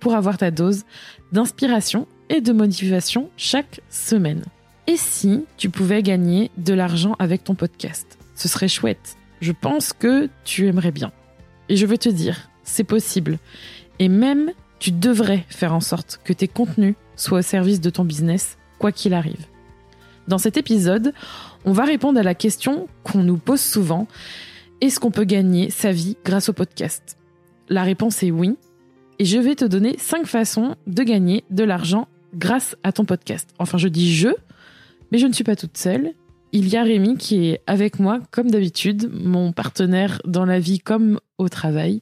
pour avoir ta dose d'inspiration et de motivation chaque semaine. Et si tu pouvais gagner de l'argent avec ton podcast? Ce serait chouette. Je pense que tu aimerais bien. Et je veux te dire, c'est possible. Et même, tu devrais faire en sorte que tes contenus soient au service de ton business, quoi qu'il arrive. Dans cet épisode, on va répondre à la question qu'on nous pose souvent. Est-ce qu'on peut gagner sa vie grâce au podcast? La réponse est oui, et je vais te donner 5 façons de gagner de l'argent grâce à ton podcast. Enfin, je dis je, mais je ne suis pas toute seule. Il y a Rémi qui est avec moi, comme d'habitude, mon partenaire dans la vie comme au travail,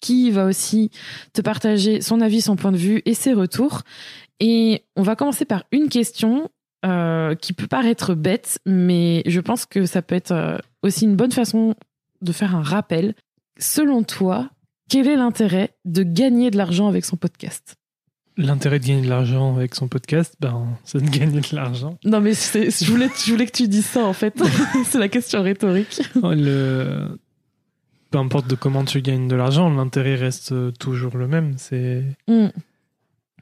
qui va aussi te partager son avis, son point de vue et ses retours. Et on va commencer par une question euh, qui peut paraître bête, mais je pense que ça peut être euh, aussi une bonne façon de faire un rappel. Selon toi, quel est l'intérêt de gagner de l'argent avec son podcast? L'intérêt de gagner de l'argent avec son podcast, ben, c'est de gagner de l'argent. Non, mais je voulais, je voulais que tu dises ça, en fait. c'est la question rhétorique. Oh, le... Peu importe de comment tu gagnes de l'argent, l'intérêt reste toujours le même. C'est. Hmm.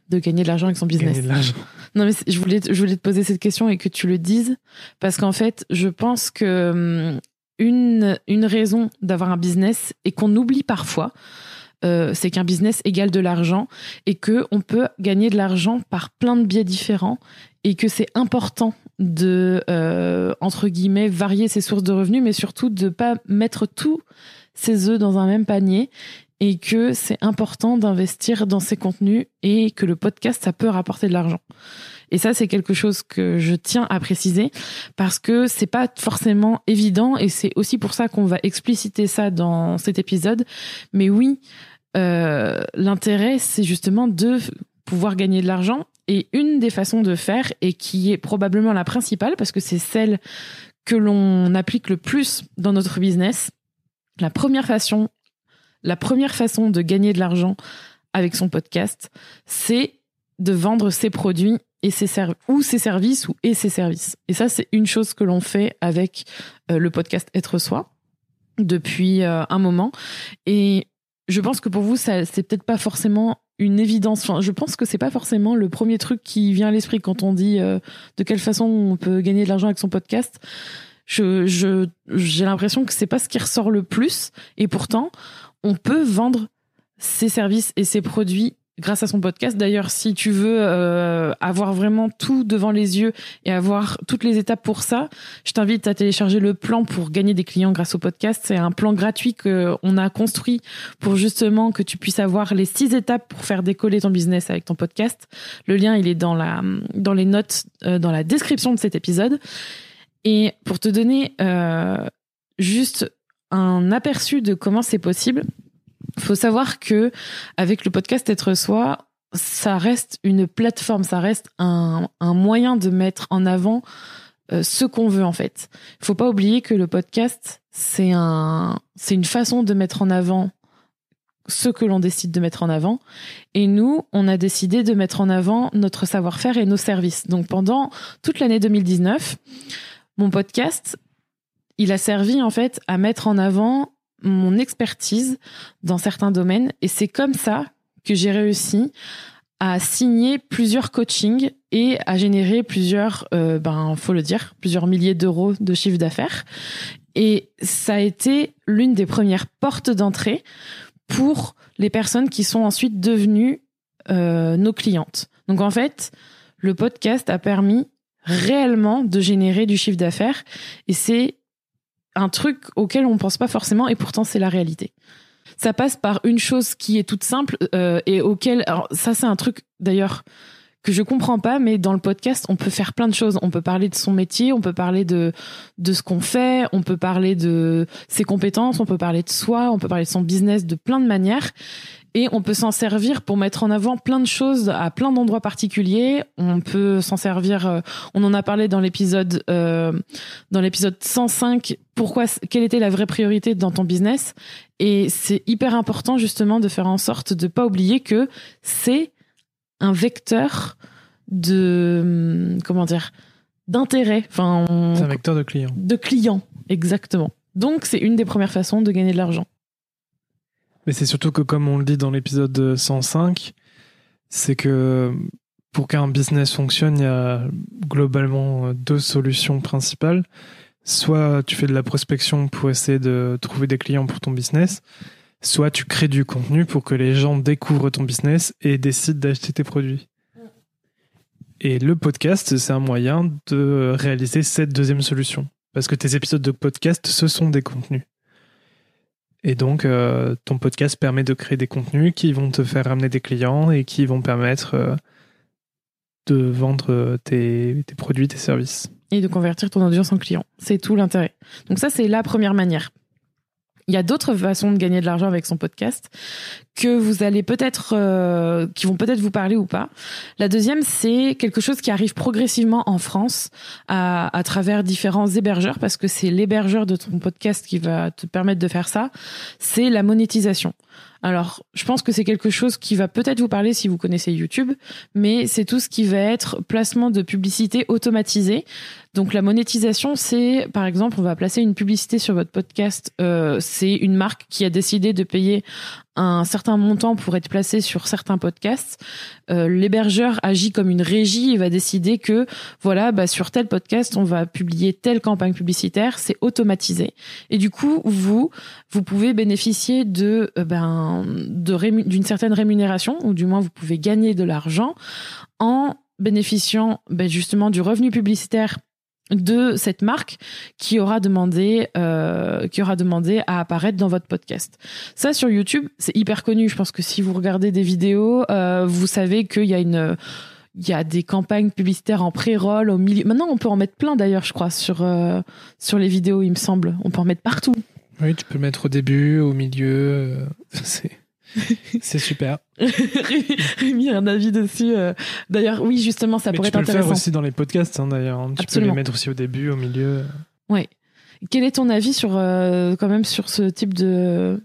De gagner de l'argent avec son business. Gagner de l'argent. Non, mais je voulais, je voulais te poser cette question et que tu le dises. Parce qu'en fait, je pense que hmm, une, raison d'avoir un business et qu'on oublie parfois, euh, c'est qu'un business égale de l'argent et que on peut gagner de l'argent par plein de biais différents et que c'est important de euh, entre guillemets varier ses sources de revenus, mais surtout de pas mettre tous ses œufs dans un même panier et que c'est important d'investir dans ses contenus et que le podcast ça peut rapporter de l'argent. Et ça, c'est quelque chose que je tiens à préciser parce que c'est pas forcément évident et c'est aussi pour ça qu'on va expliciter ça dans cet épisode. Mais oui, euh, l'intérêt, c'est justement de pouvoir gagner de l'argent. Et une des façons de faire, et qui est probablement la principale, parce que c'est celle que l'on applique le plus dans notre business, la première façon, la première façon de gagner de l'argent avec son podcast, c'est de vendre ses produits et ses ou ses services ou et ses services. Et ça, c'est une chose que l'on fait avec euh, le podcast Être Soi depuis euh, un moment. Et je pense que pour vous, ça, c'est peut-être pas forcément une évidence. Enfin, je pense que c'est pas forcément le premier truc qui vient à l'esprit quand on dit euh, de quelle façon on peut gagner de l'argent avec son podcast. Je, je, j'ai l'impression que c'est pas ce qui ressort le plus. Et pourtant, on peut vendre ses services et ses produits grâce à son podcast. D'ailleurs, si tu veux euh, avoir vraiment tout devant les yeux et avoir toutes les étapes pour ça, je t'invite à télécharger le plan pour gagner des clients grâce au podcast. C'est un plan gratuit que on a construit pour justement que tu puisses avoir les six étapes pour faire décoller ton business avec ton podcast. Le lien, il est dans la dans les notes, euh, dans la description de cet épisode. Et pour te donner euh, juste un aperçu de comment c'est possible, faut savoir que avec le podcast Être Soi, ça reste une plateforme, ça reste un, un moyen de mettre en avant euh, ce qu'on veut en fait. Faut pas oublier que le podcast, c'est un, c'est une façon de mettre en avant ce que l'on décide de mettre en avant. Et nous, on a décidé de mettre en avant notre savoir-faire et nos services. Donc pendant toute l'année 2019, mon podcast, il a servi en fait à mettre en avant mon expertise dans certains domaines et c'est comme ça que j'ai réussi à signer plusieurs coachings et à générer plusieurs, euh, ben faut le dire, plusieurs milliers d'euros de chiffre d'affaires. Et ça a été l'une des premières portes d'entrée pour les personnes qui sont ensuite devenues euh, nos clientes. Donc en fait, le podcast a permis réellement de générer du chiffre d'affaires et c'est un truc auquel on pense pas forcément et pourtant c'est la réalité. Ça passe par une chose qui est toute simple euh, et auquel alors ça c'est un truc d'ailleurs que je comprends pas, mais dans le podcast, on peut faire plein de choses. On peut parler de son métier, on peut parler de de ce qu'on fait, on peut parler de ses compétences, on peut parler de soi, on peut parler de son business de plein de manières. Et on peut s'en servir pour mettre en avant plein de choses à plein d'endroits particuliers. On peut s'en servir. euh, on en a parlé dans l'épisode euh, dans l'épisode 105. Pourquoi Quelle était la vraie priorité dans ton business Et c'est hyper important justement de faire en sorte de pas oublier que c'est un vecteur de hum, comment dire d'intérêt. Enfin, on- C'est un vecteur de clients. de clients exactement. Donc c'est une des premières façons de gagner de l'argent. Mais c'est surtout que, comme on le dit dans l'épisode 105, c'est que pour qu'un business fonctionne, il y a globalement euh, deux solutions principales. Soit tu fais de la prospection pour essayer de trouver des clients pour ton business, soit tu crées du contenu pour que les gens découvrent ton business et décident d'acheter tes produits. Et le podcast, c'est un moyen de réaliser cette deuxième solution. Parce que tes épisodes de podcast, ce sont des contenus. Et donc, euh, ton podcast permet de créer des contenus qui vont te faire ramener des clients et qui vont permettre euh, de vendre tes, tes produits, tes services. et de convertir ton audience en client. C'est tout l'intérêt. Donc ça, c'est la première manière. Il y a d'autres façons de gagner de l'argent avec son podcast que vous allez peut-être, euh, qui vont peut-être vous parler ou pas. La deuxième, c'est quelque chose qui arrive progressivement en France à, à travers différents hébergeurs, parce que c'est l'hébergeur de ton podcast qui va te permettre de faire ça. C'est la monétisation. Alors, je pense que c'est quelque chose qui va peut-être vous parler si vous connaissez YouTube, mais c'est tout ce qui va être placement de publicité automatisée. Donc la monétisation, c'est par exemple, on va placer une publicité sur votre podcast. Euh, c'est une marque qui a décidé de payer un certain montant pour être placé sur certains podcasts. Euh, L'hébergeur agit comme une régie et va décider que voilà, bah, sur tel podcast, on va publier telle campagne publicitaire. C'est automatisé et du coup, vous vous pouvez bénéficier de euh, ben d'une certaine rémunération ou du moins vous pouvez gagner de l'argent en bénéficiant ben, justement du revenu publicitaire de cette marque qui aura demandé euh, qui aura demandé à apparaître dans votre podcast. Ça sur YouTube, c'est hyper connu. Je pense que si vous regardez des vidéos, euh, vous savez qu'il y a une il y a des campagnes publicitaires en pré-roll au milieu. Maintenant, on peut en mettre plein d'ailleurs, je crois, sur euh, sur les vidéos, il me semble. On peut en mettre partout. Oui, tu peux mettre au début, au milieu. c'est super. Rémi a un avis dessus. euh. D'ailleurs, oui, justement, ça Mais pourrait tu peux être le faire intéressant. aussi dans les podcasts, hein, d'ailleurs. hein. Tu Absolument. peux les mettre aussi au début, au milieu. Ouais. Quel est ton avis sur euh, quand même sur ce type de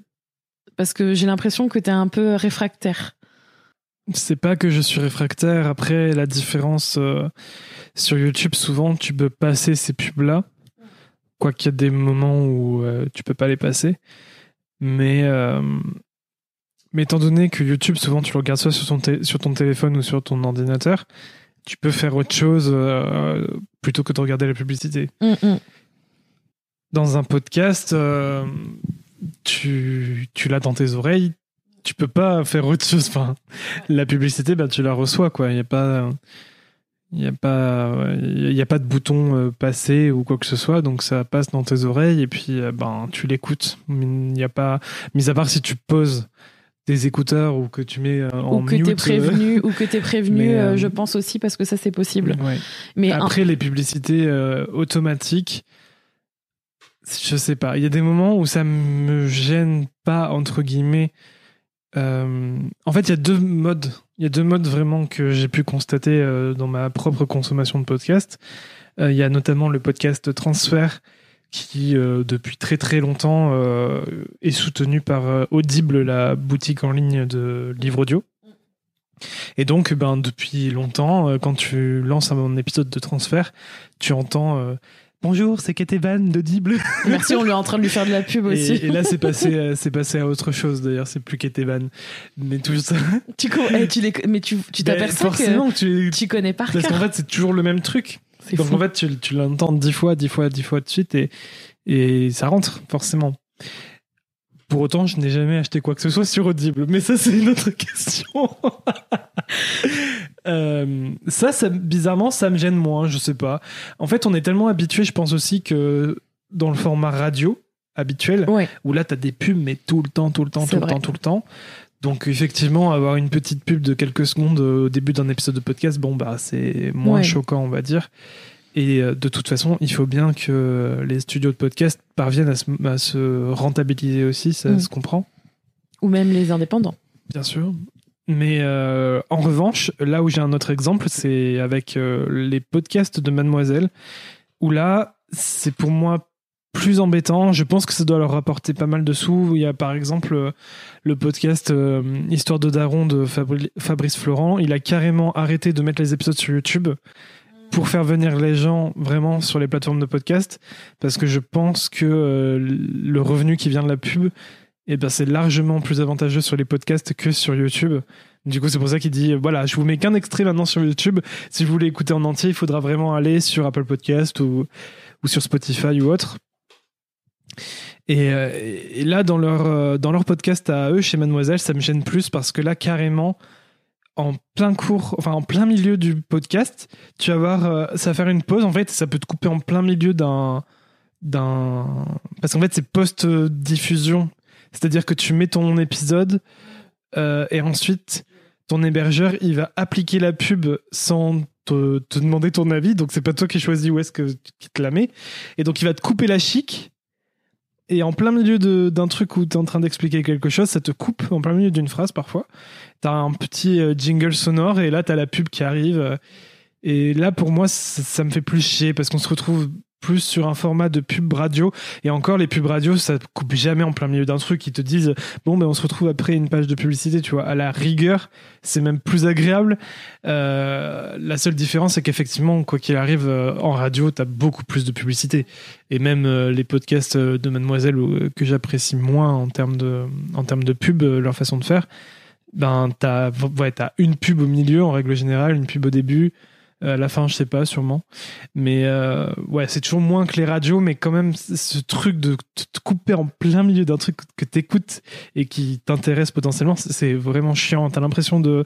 parce que j'ai l'impression que tu es un peu réfractaire. C'est pas que je suis réfractaire. Après, la différence euh, sur YouTube, souvent, tu peux passer ces pubs-là. Quoiqu'il y a des moments où euh, tu peux pas les passer. Mais, mais étant donné que YouTube, souvent, tu le regardes soit sur ton, té- sur ton téléphone ou sur ton ordinateur, tu peux faire autre chose euh, plutôt que de regarder la publicité. Hum, hum. Dans un podcast, euh, tu, tu l'as dans tes oreilles, tu peux pas faire autre chose. Enfin, la publicité, bah, tu la reçois, quoi. Il n'y a pas. Il n'y a, pas- il y a pas de bouton euh, passer ou quoi que ce soit, donc ça passe dans tes oreilles et puis ben, tu l'écoutes. Il n'y a pas. Mis à part si tu poses des écouteurs ou que tu mets euh, en ou que mute. t'es euh, prévenu ou que t'es prévenu, Mais, euh, je pense aussi parce que ça c'est possible. ouais. Mais un- Après, les publicités euh, automatiques, je sais pas. Il y a des moments où ça me gêne pas, entre guillemets. Euh, en fait, il y a deux modes. Il y a deux modes vraiment que j'ai pu constater dans ma propre consommation de podcast. Il y a notamment le podcast Transfert qui, euh, depuis très très longtemps, euh, est soutenu par euh, Audible, la boutique en ligne de livres audio. Et donc, ben, depuis longtemps, quand tu lances un épisode de transfert, tu entends Bonjour, c'est Keteban d'Audible. merci, on lui est en train de lui faire de la pub aussi. Et, et là, c'est passé, c'est passé à autre chose d'ailleurs, c'est plus Keteban. Mais tout ça. tu, co- eh, tu les- mais tu tu Ben, t'aperçois que tu. tu connais par Parce qu'en fait, c'est toujours le même truc. Donc fou. en fait, tu, tu l'entends dix fois, dix fois, dix fois de suite et, et ça rentre, forcément. Pour autant, je n'ai jamais acheté quoi que ce soit sur Audible, mais ça, c'est une autre question. Euh, ça, ça, bizarrement, ça me gêne moins, je sais pas. En fait, on est tellement habitué, je pense aussi que dans le format radio habituel, Ouais. où là, tu as des pubs, mais tout le temps, tout le temps, tout le temps, tout le temps. Donc effectivement, avoir une petite pub de quelques secondes au début d'un épisode de podcast, bon bah c'est moins Ouais. choquant, on va dire. Et euh, de toute façon, il faut bien que les studios de podcast parviennent à se, à se rentabiliser aussi, ça Mm. se comprend, Ou même les indépendants. bien sûr. Mais euh, en revanche, là où j'ai un autre exemple, c'est avec euh, les podcasts de Mademoiselle, où là, c'est pour moi plus embêtant. Je pense que ça doit leur rapporter pas mal de sous. Il y a par exemple euh, le podcast euh, Histoire de Daron de Fabri- Fabrice Florent. Il a carrément arrêté de mettre les épisodes sur YouTube pour faire venir les gens vraiment sur les plateformes de podcast parce que je pense que euh, le revenu qui vient de la pub eh ben, c'est largement plus avantageux sur les podcasts que sur YouTube. Du coup, c'est pour ça qu'il dit, voilà, je vous mets qu'un extrait maintenant sur YouTube. Si vous voulez écouter en entier, il faudra vraiment aller sur Apple Podcast ou sur Spotify ou autre. Et, euh, et là, dans leur, euh, dans leur podcast à eux, chez Mademoiselle, ça me gêne plus parce que là, carrément, en plein cours, enfin en plein milieu du podcast, tu vas voir, euh, ça va faire une pause en fait, ça peut te couper en plein milieu d'un. Parce qu'en fait, c'est post-diffusion. C'est-à-dire que tu mets ton épisode et ensuite, ton hébergeur, il va appliquer la pub sans te, te demander ton avis. Donc, c'est pas toi qui choisis où est-ce que qui te la met. Et donc, il va te couper la chic. Et en plein milieu d'un truc où tu es en train d'expliquer quelque chose, ça te coupe en plein milieu d'une phrase parfois. T'as un petit euh, jingle sonore et là, t'as la pub qui arrive. euh, Et là, pour moi, ça, ça me fait plus chier parce qu'on se retrouve plus sur un format de pub radio. Et encore, les pubs radio, ça coupe jamais en plein milieu d'un truc. Ils te disent, bon, ben, on se retrouve après une page de publicité, tu vois. À la rigueur, c'est même plus agréable. Euh, la seule différence, c'est qu'effectivement, quoi qu'il arrive, euh, en radio, t'as beaucoup plus de publicité. Et même euh, les podcasts de Mademoiselle, que j'apprécie moins en termes de, en termes de pub, leur façon de faire, ben, t'as, ouais, t'as une pub au milieu, en règle générale, une pub au début. Euh, la fin, je sais pas, sûrement. Mais euh, ouais, c'est toujours moins que les radios, mais quand même, ce truc de te couper en plein milieu d'un truc que t'écoutes et qui t'intéresse potentiellement, c'est vraiment chiant. T'as l'impression de.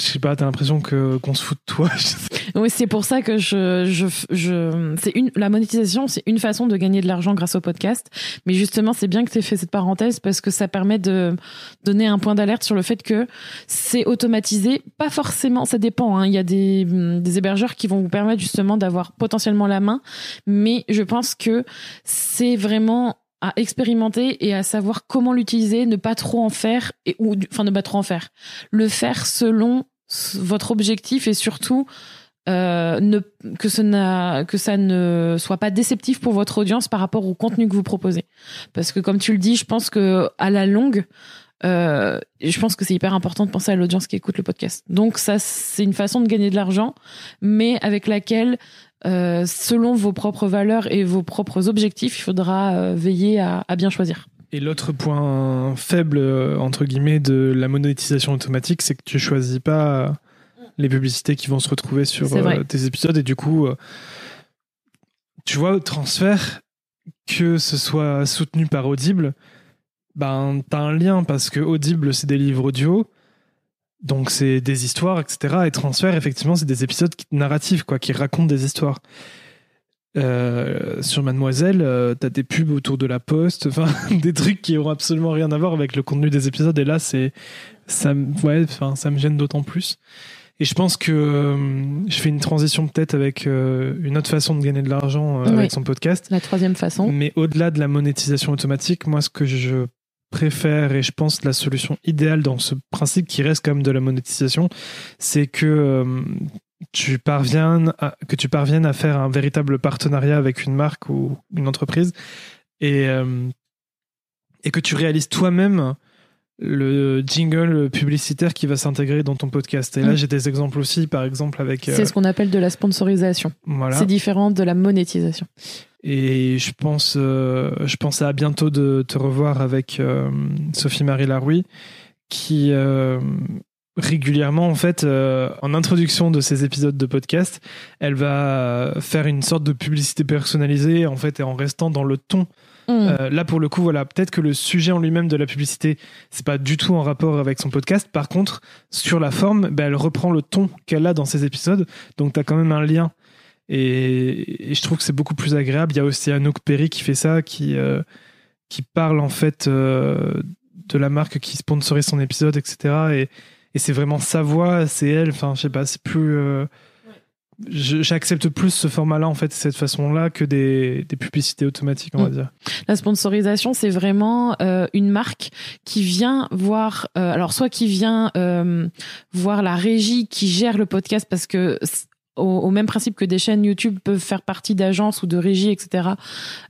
Je sais pas, t'as l'impression que qu'on se fout de toi. Oui, c'est pour ça que je, je, je c'est une, la monétisation, c'est une façon de gagner de l'argent grâce au podcast. Mais justement, c'est bien que tu aies fait cette parenthèse parce que ça permet de donner un point d'alerte sur le fait que c'est automatisé. Pas forcément, ça dépend. hein. Il y a des, des hébergeurs qui vont vous permettre justement d'avoir potentiellement la main. Mais je pense que c'est vraiment à expérimenter et à savoir comment l'utiliser, ne pas trop en faire et ou enfin ne pas trop en faire, le faire selon votre objectif et surtout euh, que, que ça ne soit pas déceptif pour votre audience par rapport au contenu que vous proposez. Parce que comme tu le dis, je pense que à la longue, euh, je pense que c'est hyper important de penser à l'audience qui écoute le podcast. Donc ça, c'est une façon de gagner de l'argent, mais avec laquelle, euh, selon vos propres valeurs et vos propres objectifs, il faudra euh, veiller à, à bien choisir. Et l'autre point faible, entre guillemets, de la monétisation automatique, c'est que tu choisis pas les publicités qui vont se retrouver sur tes épisodes. Et du coup, tu vois, au transfert, que ce soit soutenu par Audible, ben, t'as un lien parce que Audible, c'est des livres audio. Donc, c'est des histoires, etc. Et transfert, effectivement, c'est des épisodes narratifs, quoi, qui racontent des histoires. Euh, sur Mademoiselle, euh, t'as des pubs autour de la poste, enfin des trucs qui ont absolument rien à voir avec le contenu des épisodes. Et là, c'est ça, me- ouais, enfin ça me gêne d'autant plus. Et je pense que euh, je fais une transition peut-être avec une autre façon de gagner de l'argent Oui. avec son podcast. La troisième façon. Mais au-delà de la monétisation automatique, moi, ce que je préfère et je pense la solution idéale dans ce principe qui reste quand même de la monétisation, c'est que euh, tu parviennes à, que tu parviennes à faire un véritable partenariat avec une marque ou une entreprise et euh, et que tu réalises toi-même le jingle publicitaire qui va s'intégrer dans ton podcast. Et là, Mm. j'ai des exemples aussi, par exemple avec euh, C'est ce qu'on appelle de la sponsorisation. voilà. C'est différent de la monétisation. Et je pense, euh, je pense à bientôt de te revoir avec euh, Sophie-Marie Laroui, qui régulièrement, en fait, euh, en introduction de ces épisodes de podcast, elle va faire une sorte de publicité personnalisée, en fait, et en restant dans le ton. Mm. Euh, là, pour le coup, voilà, peut-être que le sujet en lui-même de la publicité, c'est pas du tout en rapport avec son podcast. Par contre, sur la forme, ben, elle reprend le ton qu'elle a dans ses épisodes, donc tu as quand même un lien. Et, et je trouve que c'est beaucoup plus agréable. Il y a aussi Anouk Perry qui fait ça, qui, euh, qui parle en fait euh, de la marque qui sponsorise son épisode, etc. Et, et c'est vraiment sa voix, c'est elle. Enfin, je sais pas, c'est plus. euh, J'accepte plus ce format-là, en fait, cette façon-là, que des, des publicités automatiques, on va Mm. dire. La sponsorisation, c'est vraiment euh, une marque qui vient voir, euh, alors soit qui vient euh, voir la régie qui gère le podcast parce que au, au même principe que des chaînes YouTube peuvent faire partie d'agences ou de régies, etc.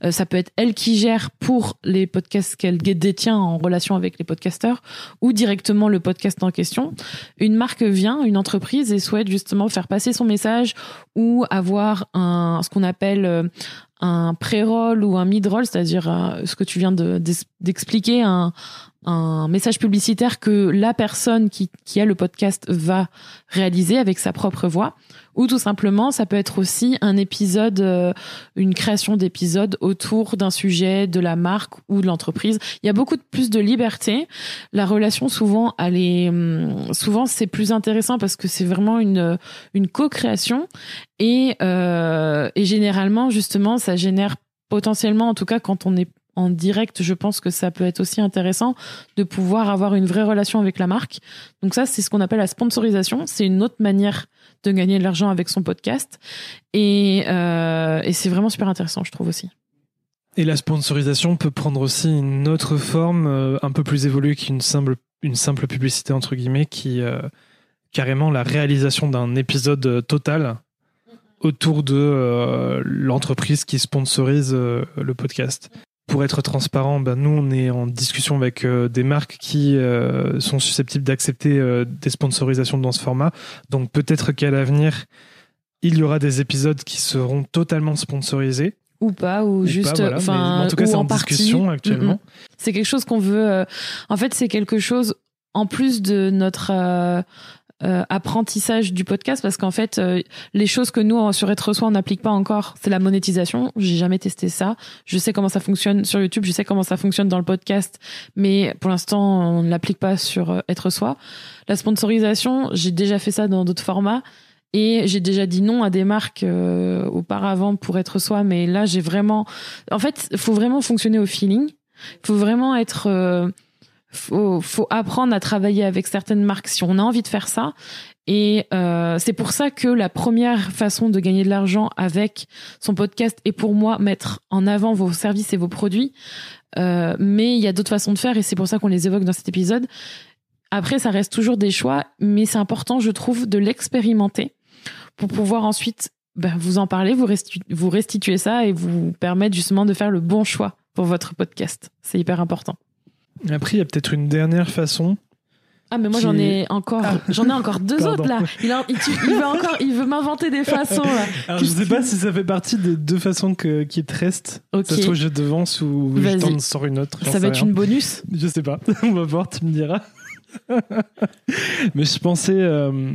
euh, ça peut être elle qui gère pour les podcasts qu'elle détient en relation avec les podcasteurs ou directement le podcast en question. Une marque vient, une entreprise et souhaite justement faire passer son message ou avoir un ce qu'on appelle euh, un pré-roll ou un mid-roll, c'est-à-dire euh, ce que tu viens d'expliquer, un, un message publicitaire que la personne qui, qui a le podcast va réaliser avec sa propre voix, ou tout simplement, ça peut être aussi un épisode, euh, une création d'épisode autour d'un sujet, de la marque ou de l'entreprise. Il y a beaucoup de plus de liberté. La relation, souvent, elle est, hum, souvent, c'est plus intéressant parce que c'est vraiment une, une co-création et, euh, et généralement, justement, ça génère potentiellement, en tout cas quand on est en direct, je pense que ça peut être aussi intéressant de pouvoir avoir une vraie relation avec la marque. Donc ça, c'est ce qu'on appelle la sponsorisation. C'est une autre manière de gagner de l'argent avec son podcast. Et, euh, c'est vraiment super intéressant, je trouve aussi. Et la sponsorisation peut prendre aussi une autre forme, euh, un peu plus évoluée qu'une simple, une simple publicité, entre guillemets, qui euh, carrément la réalisation d'un épisode euh, total autour de l'entreprise qui sponsorise le podcast. Pour être transparent, ben nous on est en discussion avec euh, des marques qui euh, sont susceptibles d'accepter euh, des sponsorisations dans ce format. Donc peut-être qu'à l'avenir, il y aura des épisodes qui seront totalement sponsorisés. Ou pas, ou, Ou juste, pas, voilà, en tout cas c'est en, partie. discussion actuellement. Mm. C'est quelque chose qu'on veut. en fait, c'est quelque chose en plus de notre euh, apprentissage du podcast, parce qu'en fait, euh, les choses que nous sur Être Soi on n'applique pas encore, c'est la monétisation. J'ai jamais testé ça. Je sais comment ça fonctionne sur YouTube, je sais comment ça fonctionne dans le podcast, mais pour l'instant, on ne l'applique pas sur euh, Être Soi. La sponsorisation, j'ai déjà fait ça dans d'autres formats. Et j'ai déjà dit non à des marques euh, auparavant pour être soi, mais là j'ai vraiment, en fait, faut vraiment fonctionner au feeling. Faut vraiment être, euh, faut, faut apprendre à travailler avec certaines marques si on a envie de faire ça. Et euh, c'est pour ça que la première façon de gagner de l'argent avec son podcast est pour moi mettre en avant vos services et vos produits. Euh, mais il y a d'autres façons de faire et c'est pour ça qu'on les évoque dans cet épisode. Après, ça reste toujours des choix, mais c'est important, je trouve, de l'expérimenter pour pouvoir ensuite ben, vous en parler, vous, restitu- vous restituer ça et vous permettre justement de faire le bon choix pour votre podcast. C'est hyper important. Après, il y a peut-être une dernière façon. Ah mais moi Qui j'en ai encore, Ah. j'en ai encore deux Pardon. autres là. Il, a- il, tu- il veut encore, il veut m'inventer des façons là. Alors, je sais pas si ça fait partie des deux façons que, qui te restent. Ok, Ça se trouve, je devance ou je t'en sors une autre. ça va être rien. une bonus. Je sais pas. On va voir, tu me diras. Mais je pensais euh,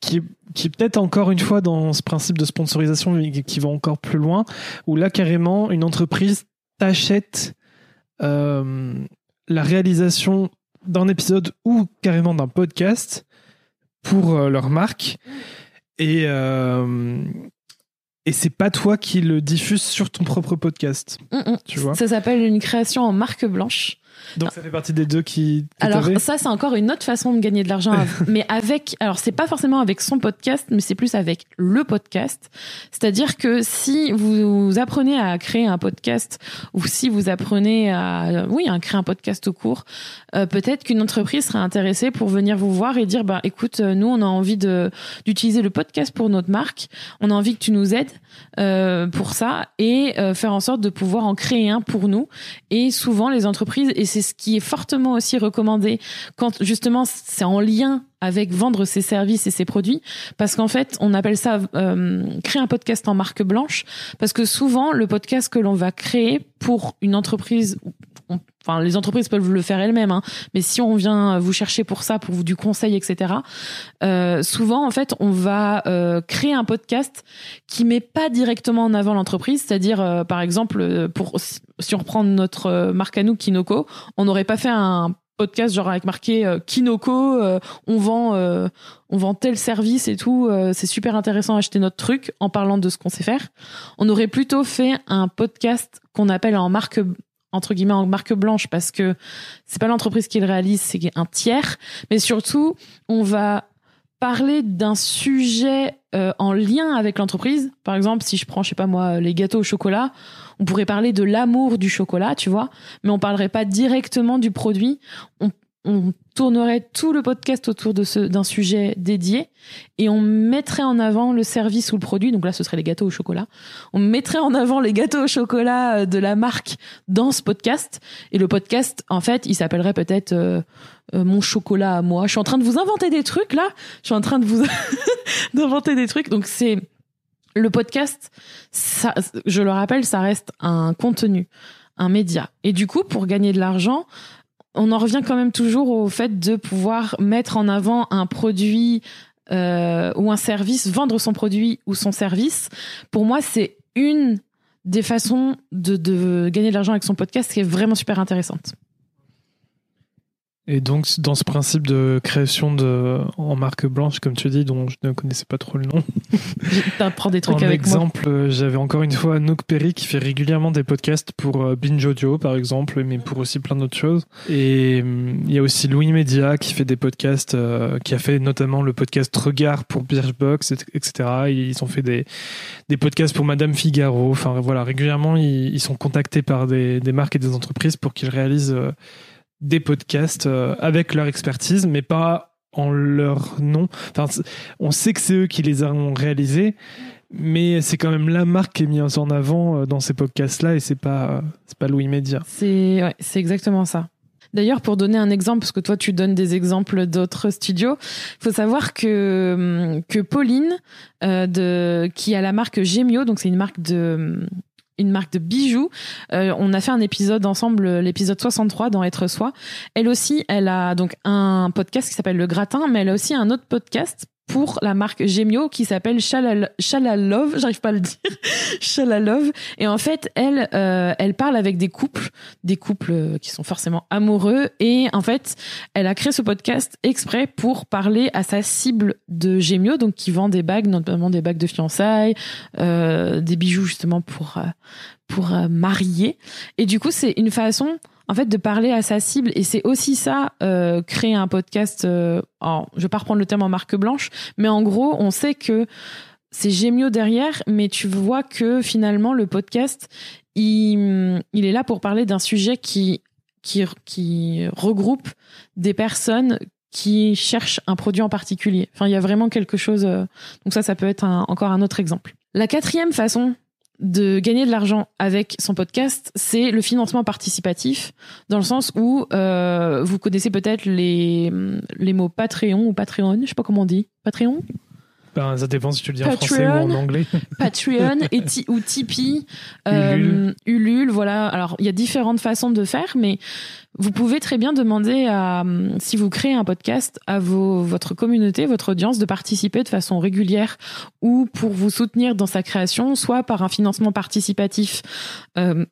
qui qui peut-être encore une fois dans ce principe de sponsorisation qui va encore plus loin, où là carrément une entreprise t'achète euh, la réalisation d'un épisode ou carrément d'un podcast pour euh, leur marque et euh, et c'est pas toi qui le diffuse sur ton propre podcast, Mm, mm. tu vois. Ça s'appelle une création en marque blanche. Donc ça fait partie des deux qui. que Alors ça c'est encore une autre façon de gagner de l'argent, mais avec alors c'est pas forcément avec son podcast, mais c'est plus avec le podcast. C'est-à-dire que si vous apprenez à créer un podcast ou si vous apprenez à oui à créer un podcast au cours, euh, peut-être qu'une entreprise serait intéressée pour venir vous voir et dire bah écoute euh, nous on a envie de d'utiliser le podcast pour notre marque, on a envie que tu nous aides euh, pour ça et euh, faire en sorte de pouvoir en créer un pour nous. Et souvent les entreprises et c'est ce qui est fortement aussi recommandé quand justement c'est en lien avec vendre ses services et ses produits. Parce qu'en fait on appelle ça euh, créer un podcast en marque blanche. Parce que souvent le podcast que l'on va créer pour une entreprise Enfin, les entreprises peuvent le faire elles-mêmes, hein, mais si on vient vous chercher pour ça, pour du conseil, etc. Euh, souvent, en fait, on va euh, créer un podcast qui met pas directement en avant l'entreprise, c'est-à-dire, euh, par exemple, euh, pour si on reprend notre euh, marque à nous, Kinoko, on n'aurait pas fait un podcast genre avec marqué euh, Kinoko, euh, on vend euh, on vend tel service et tout, euh, c'est super intéressant acheter notre truc en parlant de ce qu'on sait faire. On aurait plutôt fait un podcast qu'on appelle en marque entre guillemets en marque blanche parce que c'est pas l'entreprise qui le réalise, c'est un tiers. Mais surtout, on va parler d'un sujet euh, en lien avec l'entreprise. Par exemple, si je prends, je sais pas moi, les gâteaux au chocolat, on pourrait parler de l'amour du chocolat, tu vois, mais on parlerait pas directement du produit. On, on tournerait tout le podcast autour de ce d'un sujet dédié et on mettrait en avant le service ou le produit. Donc là, ce serait les gâteaux au chocolat. On mettrait en avant les gâteaux au chocolat euh, de la marque dans ce podcast. Et le podcast, en fait, il s'appellerait peut-être euh, euh, mon chocolat à moi. Je suis en train de vous inventer des trucs là. Je suis en train de vous d'inventer des trucs. Donc c'est le podcast. Ça, je le rappelle, ça reste un contenu, un média. Et du coup, pour gagner de l'argent on en revient quand même toujours au fait de pouvoir mettre en avant un produit euh, ou un service, vendre son produit ou son service. Pour moi, c'est une des façons de, de gagner de l'argent avec son podcast qui est vraiment super intéressante. Et donc, dans ce principe de création de, en marque blanche, comme tu dis, dont je ne connaissais pas trop le nom. T'apprends des trucs en avec exemple, euh, j'avais encore une fois Nook Perry qui fait régulièrement des podcasts pour euh, Binge Audio, par exemple, mais pour aussi plein d'autres choses. Et hum, il y a aussi Louis Media qui fait des podcasts, euh, qui a fait notamment le podcast Regard pour Birchbox, etc. Ils ont fait des, des podcasts pour Madame Figaro. Enfin, voilà, régulièrement, ils, ils sont contactés par des, des marques et des entreprises pour qu'ils réalisent des podcasts euh, avec leur expertise, mais pas en leur nom. Enfin, on sait que c'est eux qui les ont réalisés, mais c'est quand même la marque qui est mise en avant euh, dans ces podcasts-là et c'est pas c'est pas Louis Média. C'est c'est exactement ça. D'ailleurs, pour donner un exemple, parce que toi tu donnes des exemples d'autres studios, faut savoir que que Pauline, euh, de qui a la marque Gemio, donc c'est une marque de une marque de bijoux. Euh, on a fait un épisode ensemble, l'épisode 63 dans Être Soi. Elle aussi, elle a donc un podcast qui s'appelle Le Gratin, mais elle a aussi un autre podcast pour la marque Gemio qui s'appelle Shalalove, j'arrive pas à le dire, Shalalove. Et en fait, elle, euh, elle parle avec des couples, des couples qui sont forcément amoureux. Et en fait, elle a créé ce podcast exprès pour parler à sa cible de Gemio, donc qui vend des bagues, notamment des bagues de fiançailles, euh, des bijoux justement pour euh, pour marier. Et du coup, c'est une façon en fait de parler à sa cible et c'est aussi ça euh, créer un podcast euh, en, je vais pas reprendre le terme en marque blanche mais en gros on sait que c'est Gémio derrière mais tu vois que finalement le podcast il, il est là pour parler d'un sujet qui qui qui regroupe des personnes qui cherchent un produit en particulier. Enfin, il y a vraiment quelque chose. Euh, donc ça, ça peut être encore un autre exemple. La quatrième façon de gagner de l'argent avec son podcast, c'est le financement participatif, dans le sens où euh, vous connaissez peut-être les, mots Patreon ou Patreon, je sais pas comment on dit, Patreon? Ben, ça dépend si tu le dis en français ou en anglais. Patreon et ou Tipeee, euh, Ulule. voilà. Alors, il y a différentes façons de faire, mais vous pouvez très bien demander à, si vous créez un podcast, à vos, votre communauté, votre audience, de participer de façon régulière ou pour vous soutenir dans sa création, soit par un financement participatif. Euh,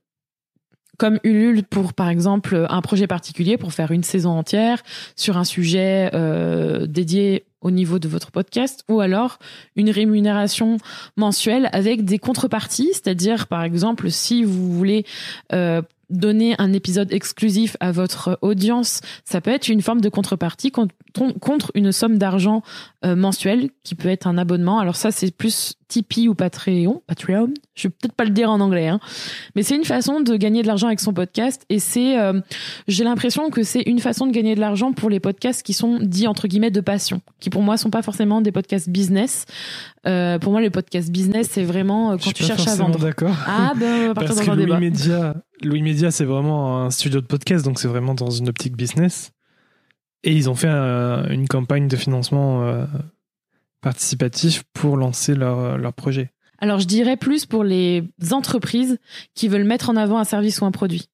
comme Ulule pour par exemple un projet particulier pour faire une saison entière sur un sujet euh, dédié au niveau de votre podcast ou alors une rémunération mensuelle avec des contreparties, c'est-à-dire par exemple si vous voulez euh, donner un épisode exclusif à votre audience, ça peut être une forme de contrepartie contre une somme d'argent euh, mensuelle qui peut être un abonnement. Alors ça, c'est plus Tipeee ou Patreon. Patreon, je vais peut-être pas le dire en anglais, hein. mais c'est une façon de gagner de l'argent avec son podcast. Et c'est, euh, j'ai l'impression que c'est une façon de gagner de l'argent pour les podcasts qui sont dits entre guillemets de passion, qui pour moi sont pas forcément des podcasts business. Euh, pour moi, les podcasts business, c'est vraiment quand tu cherches à vendre. D'accord. Ah ben, Parce que Louis Média, Louis Média, c'est vraiment un studio de podcast, donc c'est vraiment dans une optique business. Et ils ont fait une campagne de financement euh, participatif pour lancer leur, leur projet. Alors je dirais plus pour les entreprises qui veulent mettre en avant un service ou un produit.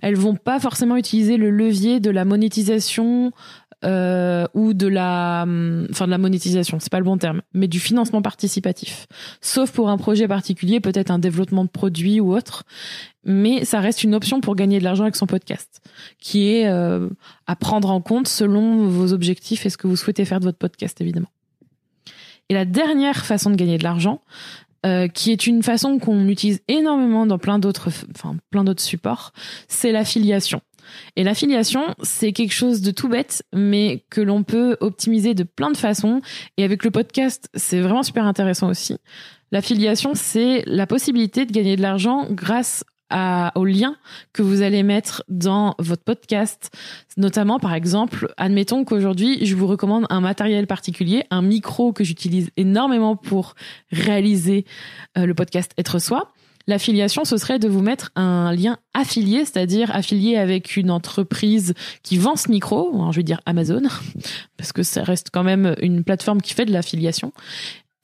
Elles vont pas forcément utiliser le levier de la monétisation euh, ou de la, hum, enfin de la monétisation, c'est pas le bon terme, mais du financement participatif. Sauf pour un projet particulier, peut-être un développement de produit ou autre, mais ça reste une option pour gagner de l'argent avec son podcast, qui est euh, à prendre en compte selon vos objectifs et ce que vous souhaitez faire de votre podcast, évidemment. Et la dernière façon de gagner de l'argent, euh, qui est une façon qu'on utilise énormément dans plein d'autres, enfin plein d'autres supports, c'est l'affiliation. Et l'affiliation, c'est quelque chose de tout bête, mais que l'on peut optimiser de plein de façons. Et avec le podcast, c'est vraiment super intéressant aussi. L'affiliation, c'est la possibilité de gagner de l'argent grâce à, aux liens que vous allez mettre dans votre podcast. Notamment, par exemple, admettons qu'aujourd'hui, je vous recommande un matériel particulier, un micro que j'utilise énormément pour réaliser euh, le podcast Être Soi. L'affiliation, ce serait de vous mettre un lien affilié, c'est-à-dire affilié avec une entreprise qui vend ce micro, je vais dire Amazon, parce que ça reste quand même une plateforme qui fait de l'affiliation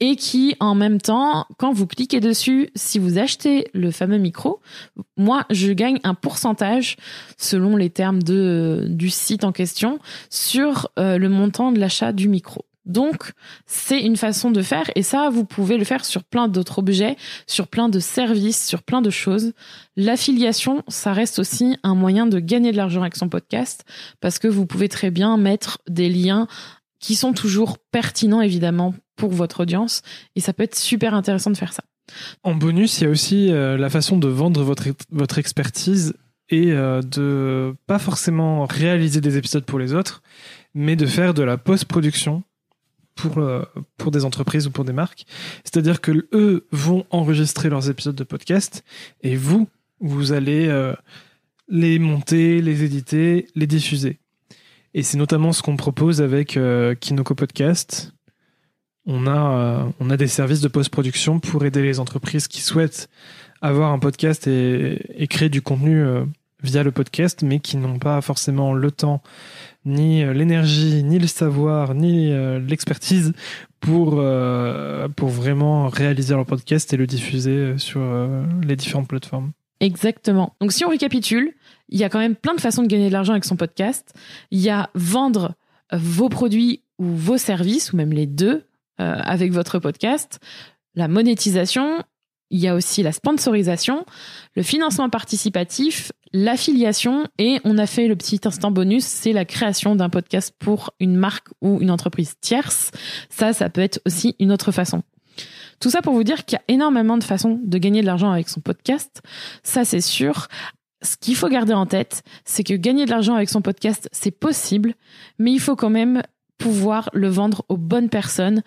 et qui, en même temps, quand vous cliquez dessus, si vous achetez le fameux micro, moi, je gagne un pourcentage, selon les termes de, du site en question, sur euh, le montant de l'achat du micro. Donc, c'est une façon de faire et ça, vous pouvez le faire sur plein d'autres objets, sur plein de services, sur plein de choses. L'affiliation, ça reste aussi un moyen de gagner de l'argent avec son podcast parce que vous pouvez très bien mettre des liens qui sont toujours pertinents, évidemment, pour votre audience. Et ça peut être super intéressant de faire ça. En bonus, il y a aussi euh, la façon de vendre votre, votre expertise et euh, de pas forcément réaliser des épisodes pour les autres, mais de faire de la post-production pour, euh, pour des entreprises ou pour des marques. C'est-à-dire que eux vont enregistrer leurs épisodes de podcast et vous, vous allez les monter, les éditer, les diffuser. Et c'est notamment ce qu'on propose avec Kinoko Podcast, on a, euh, on a des services de post-production pour aider les entreprises qui souhaitent avoir un podcast et, créer du contenu euh, via le podcast, mais qui n'ont pas forcément le temps, ni euh, l'énergie, ni le savoir, ni l'expertise pour, pour vraiment réaliser leur podcast et le diffuser sur les différentes plateformes. Exactement. Donc si on récapitule, il y a quand même plein de façons de gagner de l'argent avec son podcast. Il y a vendre vos produits ou vos services, ou même les deux, euh, avec votre podcast, la monétisation, il y a aussi la sponsorisation, le financement participatif, l'affiliation et on a fait le petit instant bonus, c'est la création d'un podcast pour une marque ou une entreprise tierce. Ça, ça peut être aussi une autre façon. Tout ça pour vous dire qu'il y a énormément de façons de gagner de l'argent avec son podcast. Ça, c'est sûr. Ce qu'il faut garder en tête, c'est que gagner de l'argent avec son podcast, c'est possible, mais il faut quand même pouvoir le vendre aux bonnes personnes.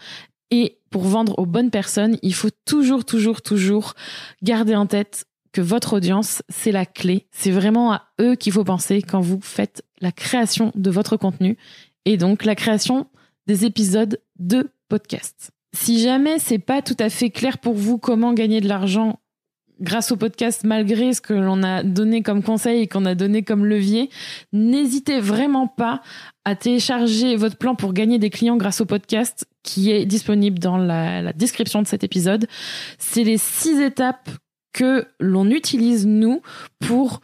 Et pour vendre aux bonnes personnes, il faut toujours, toujours, toujours garder en tête que votre audience, c'est la clé. C'est vraiment à eux qu'il faut penser quand vous faites la création de votre contenu et donc la création des épisodes de podcast. Si jamais c'est pas tout à fait clair pour vous comment gagner de l'argent grâce au podcast, malgré ce que l'on a donné comme conseil et qu'on a donné comme levier, n'hésitez vraiment pas à télécharger votre plan pour gagner des clients grâce au podcast qui est disponible dans la, la description de cet épisode. C'est les six étapes que l'on utilise nous pour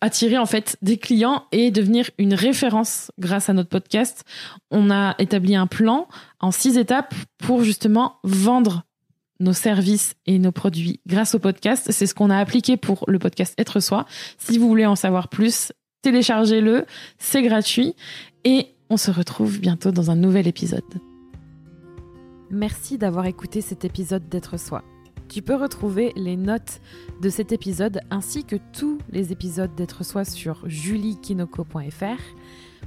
attirer en fait des clients et devenir une référence grâce à notre podcast. On a établi un plan en six étapes pour justement vendre nos services et nos produits grâce au podcast. C'est ce qu'on a appliqué pour le podcast Être Soi. Si vous voulez en savoir plus, téléchargez-le, c'est gratuit et on se retrouve bientôt dans un nouvel épisode. Merci d'avoir écouté cet épisode d'être soi. Tu peux retrouver les notes de cet épisode ainsi que tous les épisodes d'être soi sur juliekinoko.fr.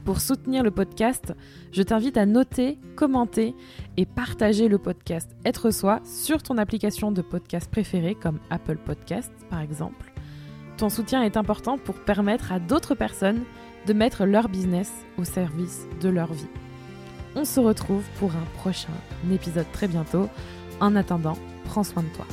Pour soutenir le podcast, je t'invite à noter, commenter et partager le podcast Être soi sur ton application de podcast préférée comme Apple Podcast par exemple. Ton soutien est important pour permettre à d'autres personnes de mettre leur business au service de leur vie. On se retrouve pour un prochain épisode très bientôt. En attendant, prends soin de toi.